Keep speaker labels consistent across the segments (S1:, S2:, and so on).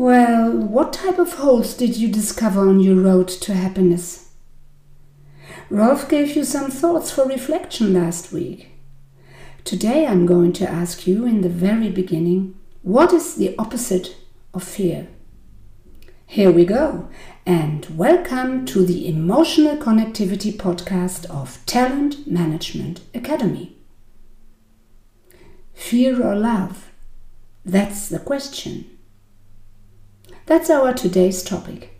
S1: Well, what type of holes did you discover on your road to happiness? Rolf gave you some thoughts for reflection last week. Today I'm going to ask you in the very beginning what is the opposite of fear? Here we go, and welcome to the Emotional Connectivity podcast of Talent Management Academy. Fear or love? That's the question. That's our today's topic.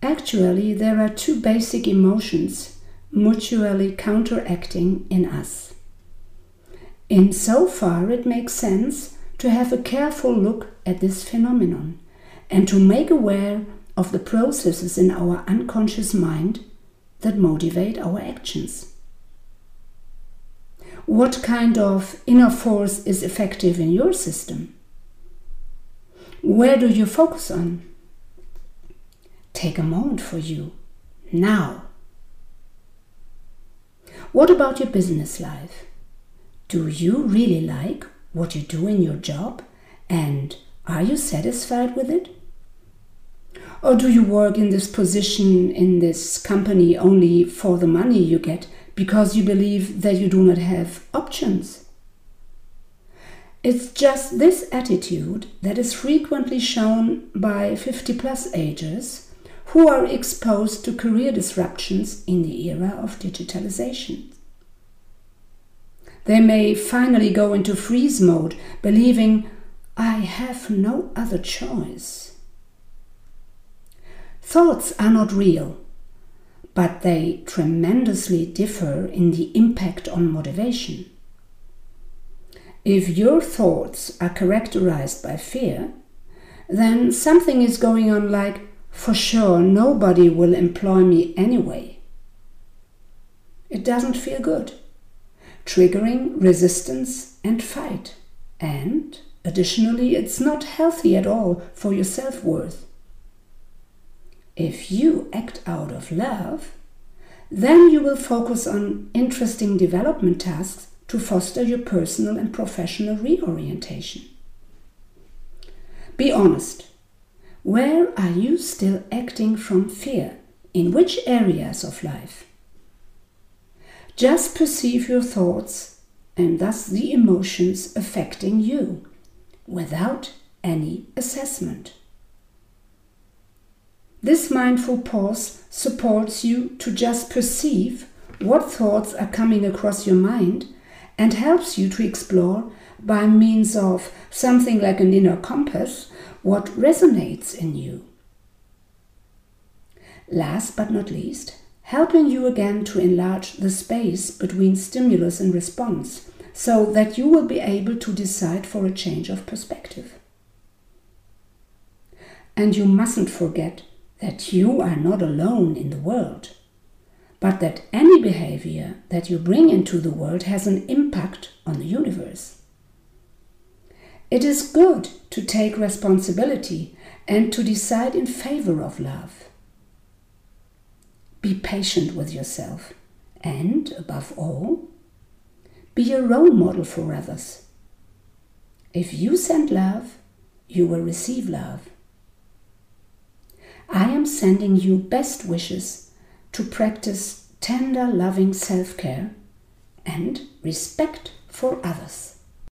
S1: Actually, there are two basic emotions mutually counteracting in us. In so far, it makes sense to have a careful look at this phenomenon and to make aware of the processes in our unconscious mind that motivate our actions. What kind of inner force is effective in your system? Where do you focus on? Take a moment for you, now. What about your business life? Do you really like what you do in your job and are you satisfied with it? Or do you work in this position in this company only for the money you get because you believe that you do not have options? It's just this attitude that is frequently shown by 50 plus ages who are exposed to career disruptions in the era of digitalization. They may finally go into freeze mode, believing, I have no other choice. Thoughts are not real, but they tremendously differ in the impact on motivation. If your thoughts are characterized by fear, then something is going on like, for sure, nobody will employ me anyway. It doesn't feel good, triggering resistance and fight. And additionally, it's not healthy at all for your self worth. If you act out of love, then you will focus on interesting development tasks to foster your personal and professional reorientation. Be honest. Where are you still acting from fear? In which areas of life? Just perceive your thoughts and thus the emotions affecting you without any assessment. This mindful pause supports you to just perceive what thoughts are coming across your mind and helps you to explore by means of something like an inner compass what resonates in you. Last but not least, helping you again to enlarge the space between stimulus and response so that you will be able to decide for a change of perspective. And you mustn't forget that you are not alone in the world but that any behavior that you bring into the world has an impact on the universe. It is good to take responsibility and to decide in favor of love. Be patient with yourself and, above all, be a role model for others. If you send love, you will receive love. I am sending you best wishes to practice tender, loving self care and respect for others.